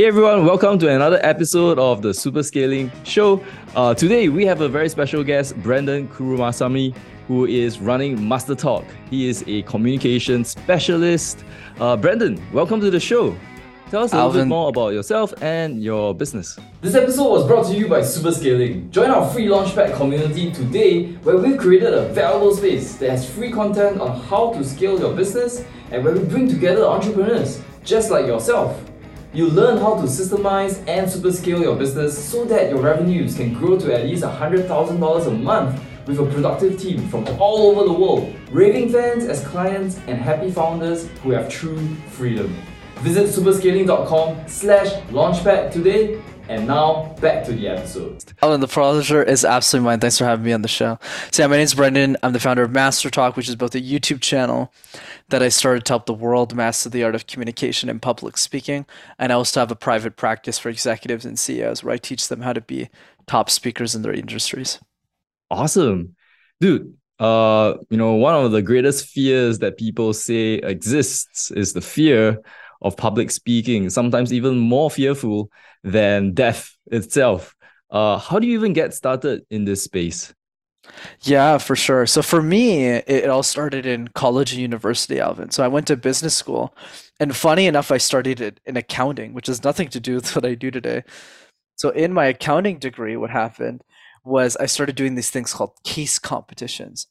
Hey everyone, welcome to another episode of the Super Scaling Show. Uh, today we have a very special guest, Brenden Kumarasamy, who is running Master Talk. He is a communication specialist. Uh, Brenden, welcome to the show. Tell us a Alvin. little bit more about yourself and your business. This episode was brought to you by Super Scaling. Join our free Launchpad community today where we've created a valuable space that has free content on how to scale your business and where we bring together entrepreneurs just like yourself. You'll learn how to systemize and super scale your business so that your revenues can grow to at least $100,000 a month with a productive team from all over the world, raving fans as clients and happy founders who have true freedom. Visit superscaling.com slash launchpad today. And now back to the episode. Oh, and the pleasure is absolutely mine. Thanks for having me on the show. So, yeah, my name is Brenden. I'm the founder of Master Talk, which is both a YouTube channel that I started to help the world master the art of communication and public speaking. And I also have a private practice for executives and CEOs where I teach them how to be top speakers in their industries. Awesome. Dude, uh, you know, one of the greatest fears that people say exists is the fear of public speaking, sometimes even more fearful than death itself. Uh, how do you even get started in this space? Yeah, for sure. So for me, it, all started in college and university, Alvin. So I went to business school, and funny enough, I studied it in accounting, which has nothing to do with what I do today. So in my accounting degree, what happened was I started doing these things called case competitions.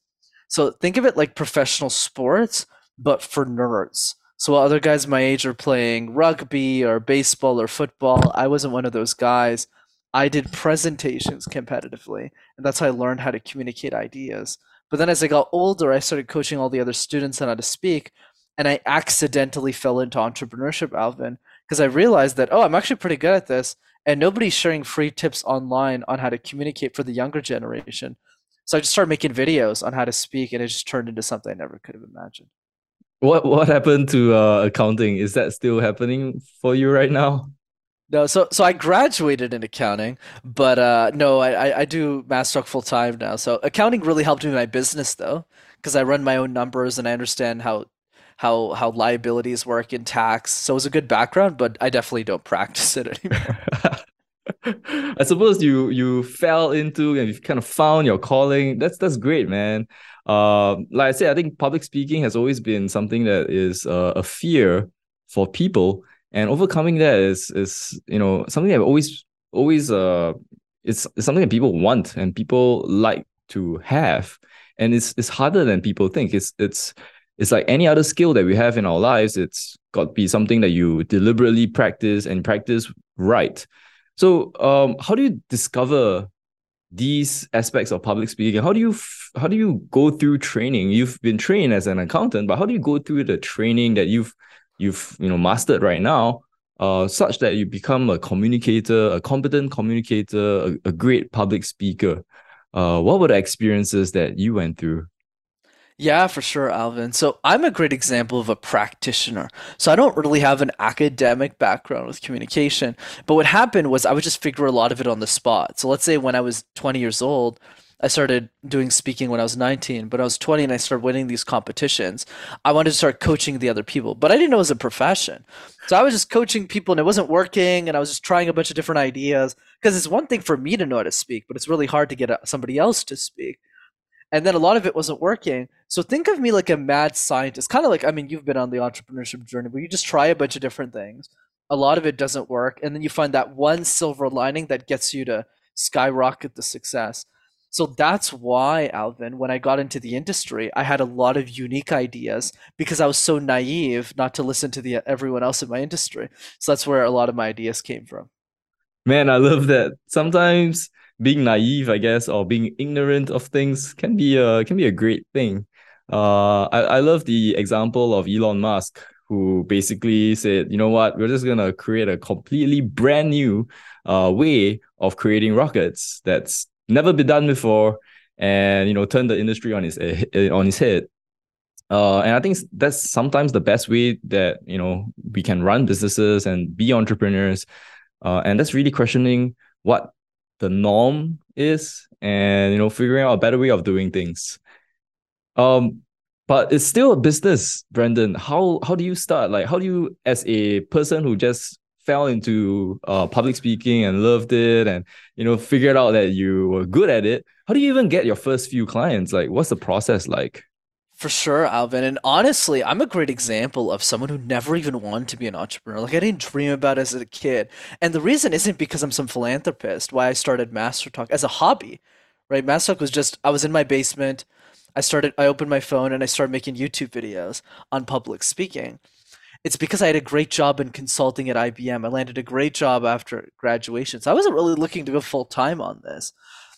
So think of it like professional sports, but for nerds. So while other guys my age are playing rugby or baseball or football, I wasn't one of those guys. I did presentations competitively, and that's how I learned how to communicate ideas. But then as I got older, I started coaching all the other students on how to speak, and I accidentally fell into entrepreneurship, Alvin, because I realized that, oh, I'm actually pretty good at this, and nobody's sharing free tips online on how to communicate for the younger generation. So I just started making videos on how to speak, and it just turned into something I never could have imagined. What what happened to uh, accounting? Is that still happening for you right now? No, so so I graduated in accounting, but uh, no, I, I, do master full time now. So accounting really helped me in my business though, because I run my own numbers and I understand how how how liabilities work in tax. So it was a good background, but I definitely don't practice it anymore. I suppose you you fell into and you've kind of found your calling. That's that's great, man. Uh, like I said, I think public speaking has always been something that is uh, a fear for people, and overcoming that is is you know something that always always uh it's, it's something that people want and people like to have, and it's it's harder than people think. It's it's it's like any other skill that we have in our lives. It's got to be something that you deliberately practice and practice right. So, um, how do you discover these aspects of public speaking? How do you f- how do you go through training? You've been trained as an accountant, but how do you go through the training that you've you've you know mastered right now, uh, such that you become a communicator, a competent communicator, a, a great public speaker? Uh, what were the experiences that you went through? Yeah, for sure, Alvin. So I'm a great example of a practitioner. So I don't really have an academic background with communication, but what happened was I would just figure a lot of it on the spot. So let's say when I was 20 years old, I started doing speaking when I was 19, but I was 20 and I started winning these competitions. I wanted to start coaching the other people, but I didn't know it was a profession. So I was just coaching people and it wasn't working and I was just trying a bunch of different ideas because it's one thing for me to know how to speak, but it's really hard to get uh, somebody else to speak and then a lot of it wasn't working. So think of me like a mad scientist, kind of like I mean, you've been on the entrepreneurship journey where you just try a bunch of different things. A lot of it doesn't work, and then you find that one silver lining that gets you to skyrocket the success. So that's why, Alvin, when I got into the industry, I had a lot of unique ideas because I was so naive not to listen to the uh, everyone else in my industry. So that's where a lot of my ideas came from. Man, I love that. Sometimes being naive, I guess, or being ignorant of things can be a can be a great thing. Uh, I, I love the example of Elon Musk, who basically said, you know what, we're just gonna create a completely brand new uh way of creating rockets that's never been done before, and you know, turn the industry on its eh, on its head. Uh, and I think that's sometimes the best way that you know we can run businesses and be entrepreneurs. Uh, and that's really questioning what the norm is and you know figuring out a better way of doing things. Um but it's still a business brenden how how do you start? Like how do you as a person who just fell into uh, public speaking and loved it and you know figured out that you were good at it how do you even get your first few clients? Like what's the process like For sure, Alvin. And honestly, I'm a great example of someone who never even wanted to be an entrepreneur. Like I didn't dream about it as a kid. And the reason isn't because I'm some philanthropist, why I started Master Talk as a hobby, right? Master Talk was just I was in my basement. I started I opened my phone and I started making YouTube videos on public speaking. It's because I had a great job in consulting at IBM. I landed a great job after graduation. So I wasn't really looking to go full time on this.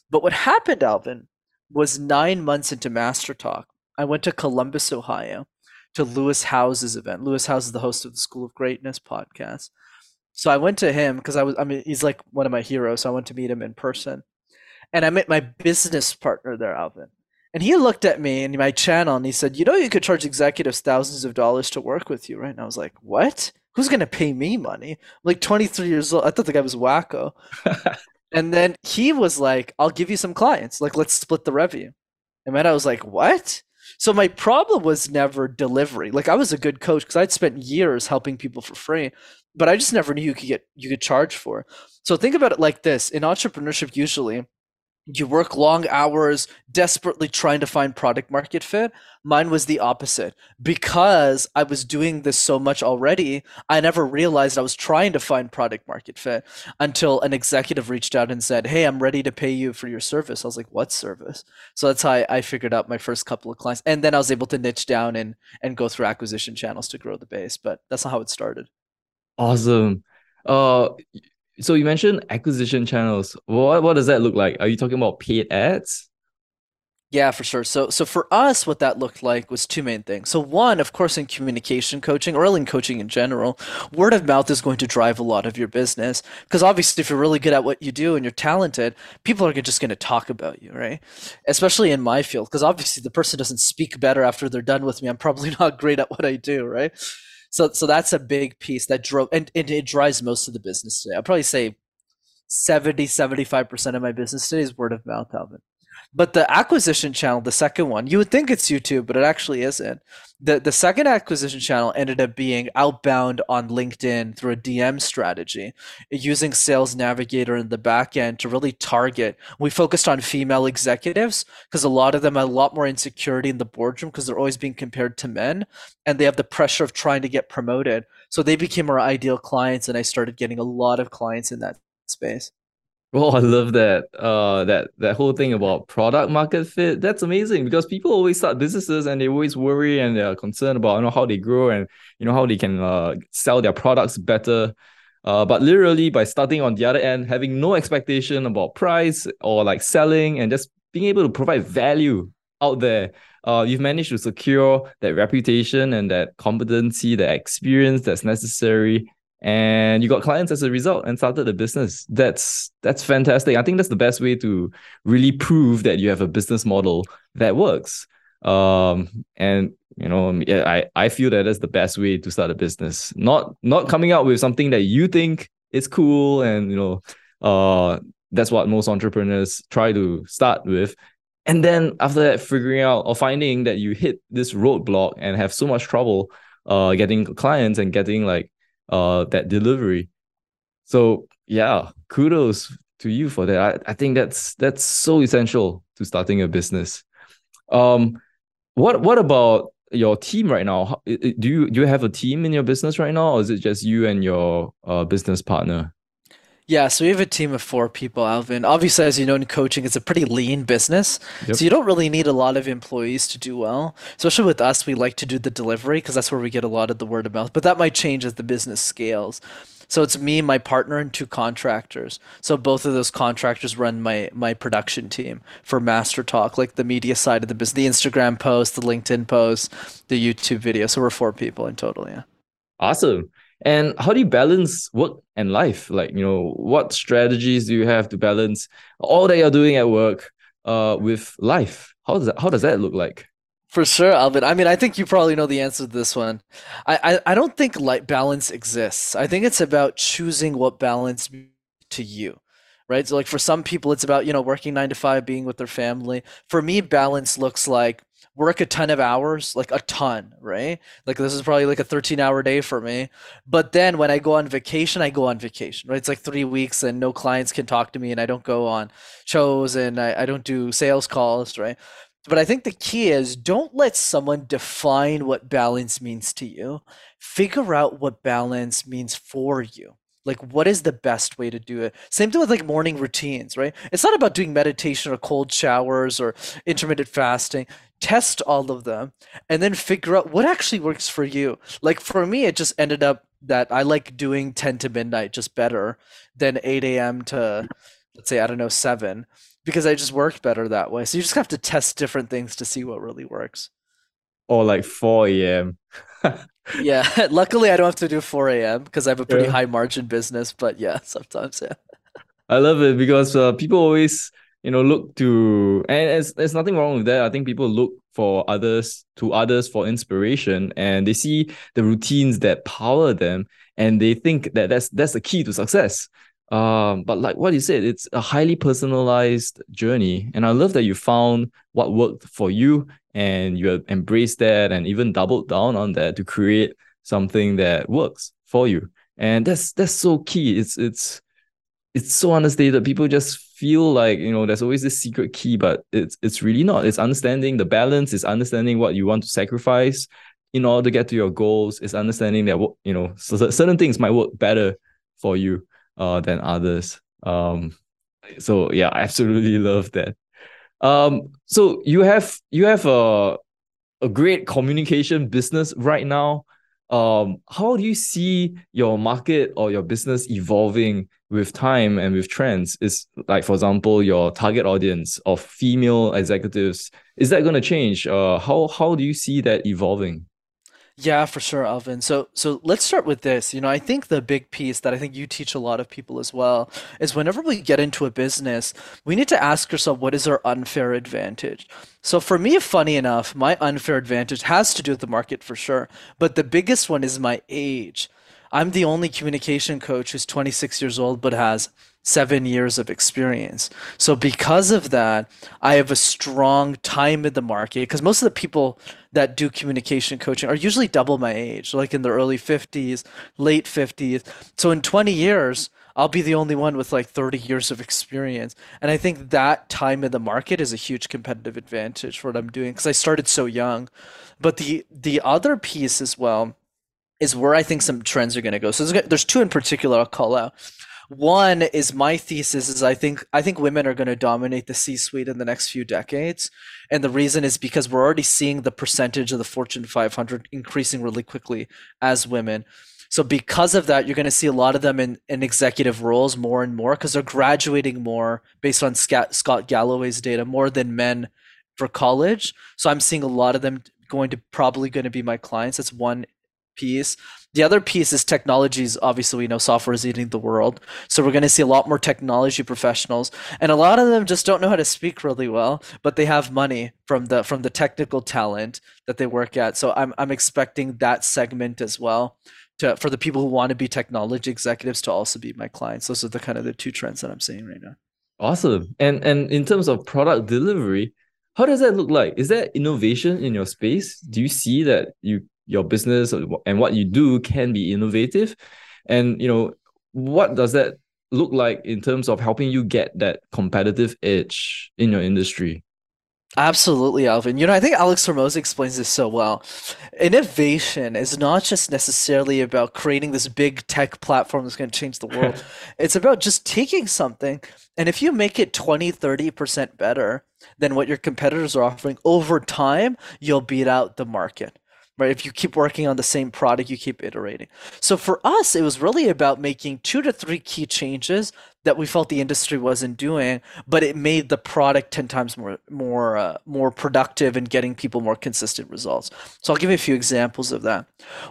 But what happened, Alvin, was nine months into Master Talk. I went to Columbus, Ohio, to Lewis Howes's event. Lewis Howes is the host of the School of Greatness podcast. So I went to him because I was, I mean, he's like one of my heroes. So I went to meet him in person. And I met my business partner there, Alvin. And he looked at me and my channel and he said, You know, you could charge executives thousands of dollars to work with you, right? And I was like, What? Who's going to pay me money? I'm like 23 years old. I thought the guy was wacko. And then he was like, I'll give you some clients. Like, let's split the revenue. And then I was like, what? So my problem was never delivery. Like I was a good coach because I'd spent years helping people for free, but I just never knew you could get you could charge for. So think about it like this. In entrepreneurship, usually you work long hours desperately trying to find product market fit. Mine was the opposite. Because i was doing this so much already i never realized i was trying to find product market fit until an executive reached out and said hey i'm ready to pay you for your service. I was like what service? So that's how i, figured out my first couple of clients. And then i was able to niche down and and go through acquisition channels to grow the base but that's not how it started. Awesome. Uh so you mentioned acquisition channels. What what does that look like? Are you talking about paid ads? Yeah, for sure. So, so for us, what that looked like was two main things. So, one, of course, in communication coaching or in coaching in general, word of mouth is going to drive a lot of your business. Because obviously, if you're really good at what you do and you're talented, people are just going to talk about you, right? Especially in my field, because obviously the person doesn't speak better after they're done with me. I'm probably not great at what I do, right? So, so that's a big piece that drove, and, and it drives most of the business today. I'll probably say 70, 75% of my business today is word of mouth, Alvin. But the acquisition channel, the second one, you would think it's YouTube, but it actually isn't. The the second acquisition channel ended up being outbound on LinkedIn through a DM strategy, using Sales Navigator in the back end to really target. We focused on female executives because a lot of them have a lot more insecurity in the boardroom because they're always being compared to men and they have the pressure of trying to get promoted. So they became our ideal clients, and I started getting a lot of clients in that space. Oh, I love that. Uh, that that whole thing about product market fit. That's amazing because people always start businesses and they always worry and they're concerned about you know how they grow and you know how they can uh sell their products better. Uh, but literally by starting on the other end, having no expectation about price or like selling and just being able to provide value out there, uh, you've managed to secure that reputation and that competency, that experience that's necessary and you got clients as a result and started a business. That's that's fantastic. I think that's the best way to really prove that you have a business model that works. Um and you know i i feel that that's the best way to start a business. Not not coming out with something that you think is cool and you know uh that's what most entrepreneurs try to start with. And then after that figuring out or finding that you hit this roadblock and have so much trouble uh getting clients and getting like uh that delivery. So yeah, kudos to you for that. I, I think that's that's so essential to starting a business. Um, what what about your team right now? Do you do you have a team in your business right now, or is it just you and your uh, business partner? Yeah, so we have a team of four people, Alvin. Obviously, as you know, in coaching, it's a pretty lean business. Yep. So you don't really need a lot of employees to do well. Especially with us, we like to do the delivery because that's where we get a lot of the word of mouth. But that might change as the business scales. So it's me, my partner, and two contractors. So both of those contractors run my my production team for Master Talk, like the media side of the business, the Instagram post, the LinkedIn post, the YouTube video. So we're four people in total, yeah. Awesome. And how do you balance work and life? Like, you know, what strategies do you have to balance all that you're doing at work uh, with life? How does that, how does that look like? For sure, Alvin. I mean, I think you probably know the answer to this one. I, I, I don't think light balance exists. I think it's about choosing what balance to you, right? So, like for some people, it's about you know working nine to five, being with their family. For me, balance looks like work a ton of hours, like a ton, right? Like this is probably like a 13 hour day for me. But then when I go on vacation, I go on vacation, right? It's like three weeks and no clients can talk to me and I don't go on shows and I, I don't do sales calls, right? But I think the key is don't let someone define what balance means to you. Figure out what balance means for you. Like, what is the best way to do it? Same thing with like morning routines, right? It's not about doing meditation or cold showers or intermittent fasting. Test all of them and then figure out what actually works for you. Like, for me, it just ended up that I like doing 10 to midnight just better than 8 a.m. to, let's say, I don't know, 7 because I just worked better that way. So you just have to test different things to see what really works. Or like 4 a.m. yeah, luckily I don't have to do 4 a.m. because I have a pretty yeah. high margin business. But yeah, sometimes yeah. I love it because uh, people always you know look to and there's, there's nothing wrong with that. I think people look for others to others for inspiration and they see the routines that power them and they think that that's that's the key to success. Um, but like what you said, it's a highly personalized journey. And I love that you found what worked for you and you embraced that and even doubled down on that to create something that works for you. And that's that's so key. It's it's it's so understated. People just feel like you know there's always this secret key, but it's it's really not. It's understanding the balance. It's understanding what you want to sacrifice in order to get to your goals. It's understanding that you know certain things might work better for you uh, than others. Um, so yeah, I absolutely love that. Um, so you have you have a a great communication business right now. Um, how do you see your market or your business evolving with time and with trends? Is like, for example, your target audience of female executives, is that going to change? Uh, how how do you see that evolving? Yeah, for sure, Alvin. So so let's start with this. You know, I think the big piece that I think you teach a lot of people as well is whenever we get into a business, we need to ask ourselves what is our unfair advantage. So for me, funny enough, my unfair advantage has to do with the market for sure, but the biggest one is my age. I'm the only communication coach who's 26 years old but has seven years of experience. So because of that, I have a strong time in the market because most of the people that do communication coaching are usually double my age, like in the early 50s, late 50s. So in 20 years, I'll be the only one with like 30 years of experience. And I think that time in the market is a huge competitive advantage for what I'm doing because I started so young. But the the other piece as well is where I think some trends are going to go. So there's, two in particular I'll call out. One is my thesis is I think I think women are going to dominate the C-suite in the next few decades, and the reason is because we're already seeing the percentage of the Fortune 500 increasing really quickly as women. So because of that, you're going to see a lot of them in, in executive roles more and more because they're graduating more based on Scott Galloway's data more than men for college. So I'm seeing a lot of them going to probably going to be my clients. That's one piece. The other piece is technologies. Obviously, we know software is eating the world. So we're going to see a lot more technology professionals, and a lot of them just don't know how to speak really well, but they have money from the from the technical talent that they work at. So I'm I'm expecting that segment as well. To, for the people who want to be technology executives to also be my clients. Those are the kind of the two trends that I'm seeing right now. Awesome. And and in terms of product delivery, how does that look like? Is there innovation in your space? Do you see that you your business and what you do can be innovative and you know what does that look like in terms of helping you get that competitive edge in your industry Absolutely, Alvin. You know, I think Alex Hormozi explains this so well. Innovation is not just necessarily about creating this big tech platform that's going to change the world. it's about just taking something, and if you make it 20, 30% better than what your competitors are offering over time, you'll beat out the market right? If you keep working on the same product, you keep iterating. So for us, it was really about making two to three key changes that we felt the industry wasn't doing, but it made the product 10 times more more uh, more productive and getting people more consistent results. So I'll give you a few examples of that.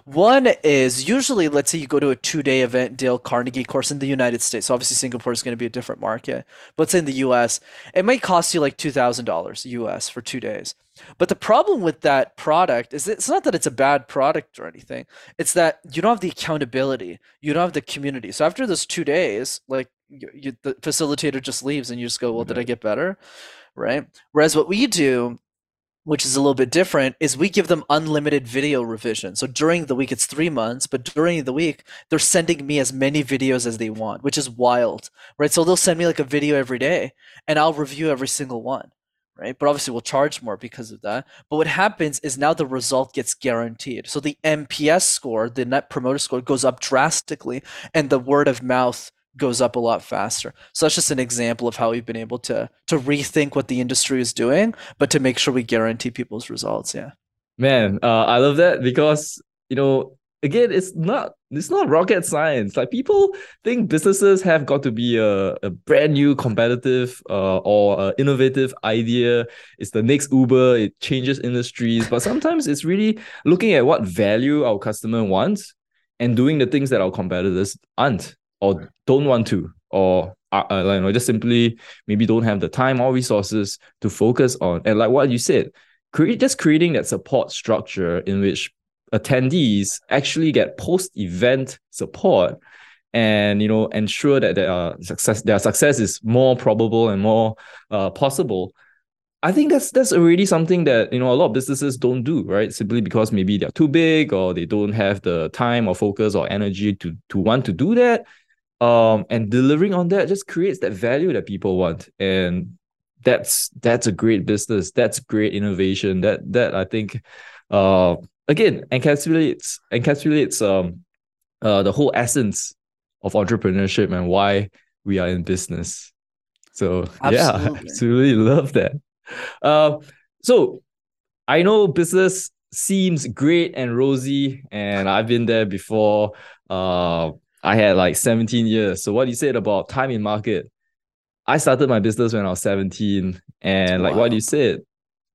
One is usually let's say you go to a 2-day event Dale Carnegie course in the United States. So obviously Singapore is going to be a different market. But let's say in the US, it might cost you like $2,000 US for 2 days. But the problem with that product is it's not that it's a bad product or anything. It's that you don't have the accountability. You don't have the community. So after those two days, like you, you, the facilitator just leaves and you just go, well, did I get better? Right. Whereas what we do which is a little bit different, is we give them unlimited video revision. So during the week, it's three months, but during the week, they're sending me as many videos as they want, which is wild, right? So they'll send me like a video every day and I'll review every single one, right? But obviously, we'll charge more because of that. But what happens is now the result gets guaranteed. So the NPS score, the net promoter score, goes up drastically, and the word of mouth goes up a lot faster. So that's just an example of how we've been able to to rethink what the industry is doing, but to make sure we guarantee people's results. Yeah. Man, uh, I love that because you know, again, it's not it's not rocket science. Like people think businesses have got to be a, a brand new competitive uh, or innovative idea. It's the next Uber. It changes industries, but sometimes it's really looking at what value our customer wants and doing the things that our competitors aren't or don't want to or uh, uh, you know just simply maybe don't have the time or resources to focus on and like what you said create just creating that support structure in which attendees actually get post event support and you know ensure that their success their success is more probable and more uh, possible. I think that's that's already something that you know a lot of businesses don't do, right? Simply because maybe they're too big or they don't have the time or focus or energy to to want to do that. Um and delivering on that just creates that value that people want. And that's that's a great business. That's great innovation. That that i think uh again encapsulates encapsulates um uh the whole essence of entrepreneurship and why we are in business so absolutely. yeah absolutely love that uh so i know business seems great and rosy and i've been there before uh I had like 17 years. So what you said about time in market, I started my business when I was 17. And like wow. what you said,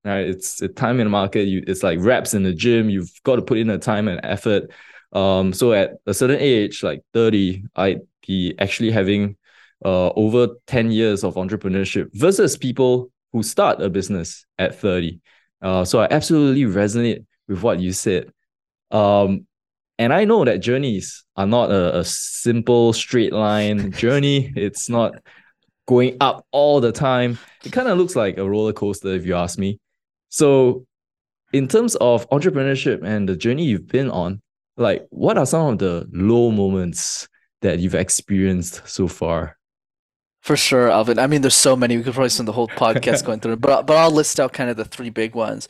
right? It's a time in the market. You it's like reps in the gym. You've got to put in the time and effort. Um, so at a certain age, like 30, I'd be actually having uh over 10 years of entrepreneurship versus people who start a business at 30. Uh, so I absolutely resonate with what you said. Um, and I know that journeys are not a, a simple straight line journey. It's not going up all the time. It kind of looks like a roller coaster, if you ask me. So, in terms of entrepreneurship and the journey you've been on, like what are some of the low moments that you've experienced so far? For sure, Alvin. I mean, there's so many. We could probably spend the whole podcast going through, but but I'll list out kind of the three big ones.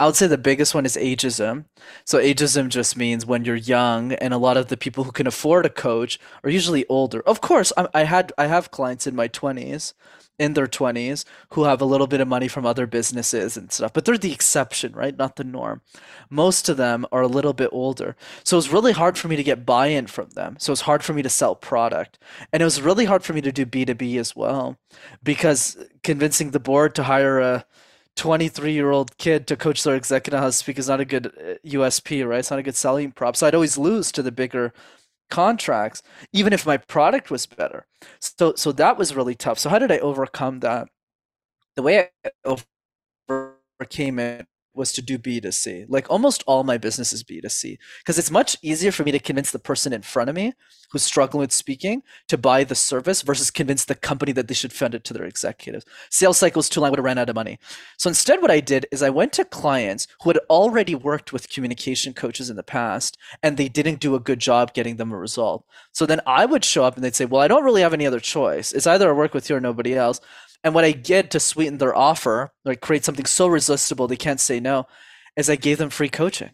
I would say the biggest one is ageism. So ageism just means when you're young, and a lot of the people who can afford a coach are usually older. Of course, I, I had I have clients in my twenties, in their twenties, who have a little bit of money from other businesses and stuff, but they're the exception, right? Not the norm. Most of them are a little bit older, so it's really hard for me to get buy-in from them. So it's hard for me to sell product, and it was really hard for me to do B two B as well, because convincing the board to hire a 23 year old kid to coach their executive to speak is not a good USP, uh, right? It's not a good selling prop. So I'd always lose to the bigger contracts, even if my product was better. So so that was really tough. So how did I overcome that? The way I overcame it was to do B2C. Like almost all my business is B2C because it's much easier for me to convince the person in front of me who's struggling with speaking to buy the service versus convince the company that they should fund it to their executives. Sales cycle cycles too long I would have ran out of money. So instead, what I did is I went to clients who had already worked with communication coaches in the past and they didn't do a good job getting them a result. So then I would show up and they'd say, Well, I don't really have any other choice. It's either I work with you or nobody else. And what I did to sweeten their offer, like create something so resistible they can't say no, is I gave them free coaching.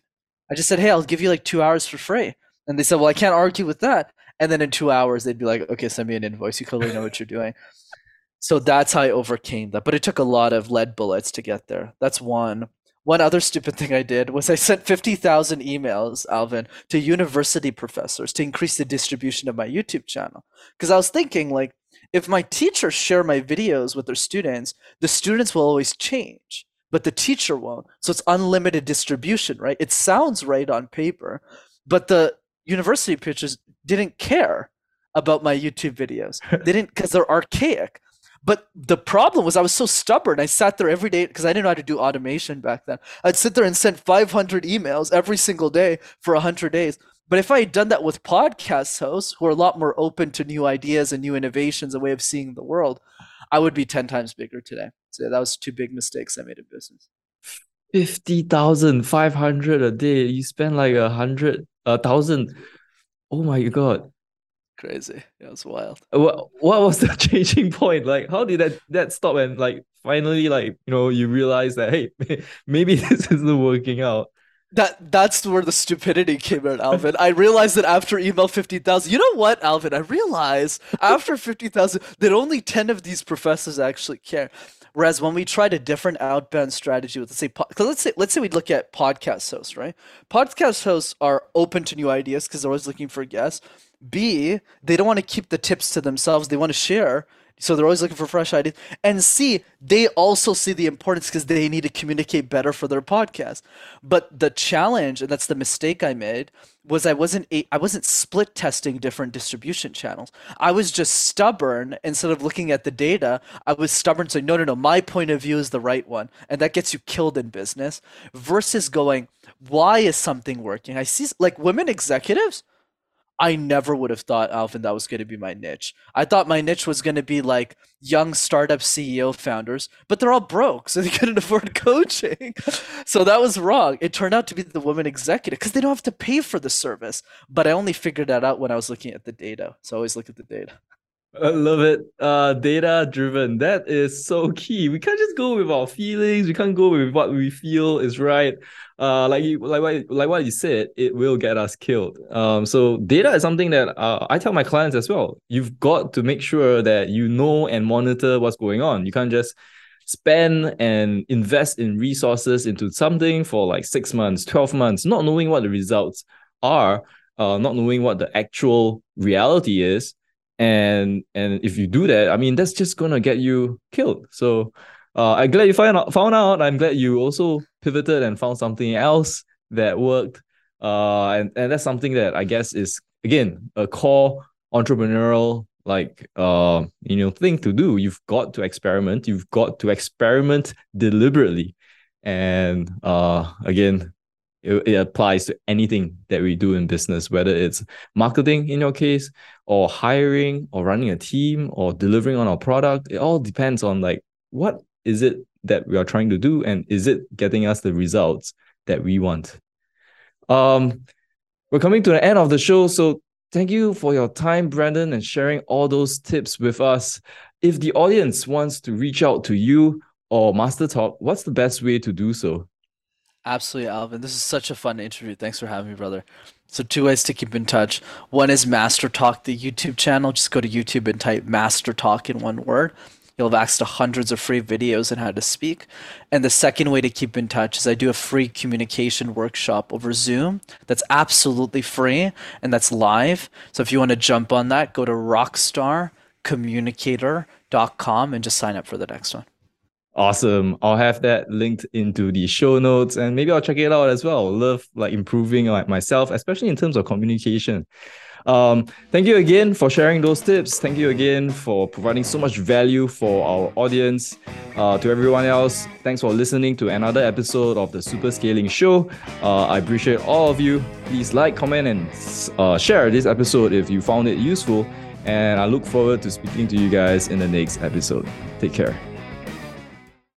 I just said, hey, I'll give you like two hours for free. And they said, well, I can't argue with that. And then in two hours, they'd be like, okay, send me an invoice. You clearly know what you're doing. So that's how I overcame that. But it took a lot of lead bullets to get there. That's one. One other stupid thing I did was I sent 50,000 emails, Alvin, to university professors to increase the distribution of my YouTube channel. Because I was thinking, like, if my teachers share my videos with their students, the students will always change, but the teacher won't. So it's unlimited distribution, right? It sounds right on paper, but the university pitchers didn't care about my YouTube videos. They didn't because they're archaic. But the problem was I was so stubborn. I sat there every day because I didn't know how to do automation back then. I'd sit there and send 500 emails every single day for 100 days. But if I had done that with podcast hosts who are a lot more open to new ideas and new innovations, a way of seeing the world, I would be 10 times bigger today. So that was two big mistakes I made in business. 50,500 a day. You spend like a hundred, a thousand. Oh my God. Crazy. It was wild. Uh, what what was the changing point? Like, how did that that stop and like finally like you know you realize that hey maybe this isn't working out. That that's where the stupidity came out, Alvin. I realized that after email fifty thousand. You know what, Alvin? I realized after fifty thousand that only ten of these professors actually care. Whereas when we tried a different outbound strategy with let's say because let's say let's say we look at podcast hosts, right? Podcast hosts are open to new ideas because they're always looking for guests. B, they don't want to keep the tips to themselves. They want to share. So they're always looking for fresh ideas. And C, they also see the importance because they need to communicate better for their podcast. But the challenge, and that's the mistake I made, was I wasn't a, I wasn't split testing different distribution channels. I was just stubborn instead of looking at the data. I was stubborn saying, no, no, no, my point of view is the right one. And that gets you killed in business versus going, why is something working? I see like women executives I never would have thought, Alvin, that was going to be my niche. I thought my niche was going to be like young startup CEO founders, but they're all broke, so they couldn't afford coaching. so that was wrong. It turned out to be the women executive because they don't have to pay for the service. But I only figured that out when I was looking at the data. So I always look at the data. I love it. Uh, data driven. That is so key. We can't just go with our feelings. We can't go with what we feel is right. Uh, like you, like what, like what you said, it will get us killed. Um, so data is something that uh, I tell my clients as well. You've got to make sure that you know and monitor what's going on. You can't just spend and invest in resources into something for like six months, twelve months, not knowing what the results are, uh, not knowing what the actual reality is and and if you do that i mean that's just gonna get you killed. So uh, i'm glad you found out, found out. I'm glad you also pivoted and found something else that worked. Uh, and, and that's something that i guess is again a core entrepreneurial like uh, you know thing to do. You've got to experiment. You've got to experiment deliberately. And uh, again it, it applies to anything that we do in business, whether it's marketing in your case, or hiring, or running a team, or delivering on our product. It all depends on like what is it that we are trying to do, and is it getting us the results that we want. Um, we're coming to the end of the show, so thank you for your time, Brandon, and sharing all those tips with us. If the audience wants to reach out to you or Master Talk, what's the best way to do so? Absolutely, Alvin. This is such a fun interview. Thanks for having me, brother. So, two ways to keep in touch. One is Master Talk, the YouTube channel. Just go to YouTube and type Master Talk in one word. You'll have access to hundreds of free videos on how to speak. And the second way to keep in touch is I do a free communication workshop over Zoom that's absolutely free and that's live. So, if you want to jump on that, go to rockstarcommunicator.com and just sign up for the next one. Awesome. I'll have that linked into the show notes and maybe I'll check it out as well. Love like improving like myself, especially in terms of communication. Um, thank you again for sharing those tips. Thank you again for providing so much value for our audience. Uh, to everyone else, thanks for listening to another episode of the Super Scaling Show. Uh, I appreciate all of you. Please like, comment, and uh, share this episode if you found it useful. And I look forward to speaking to you guys in the next episode. Take care.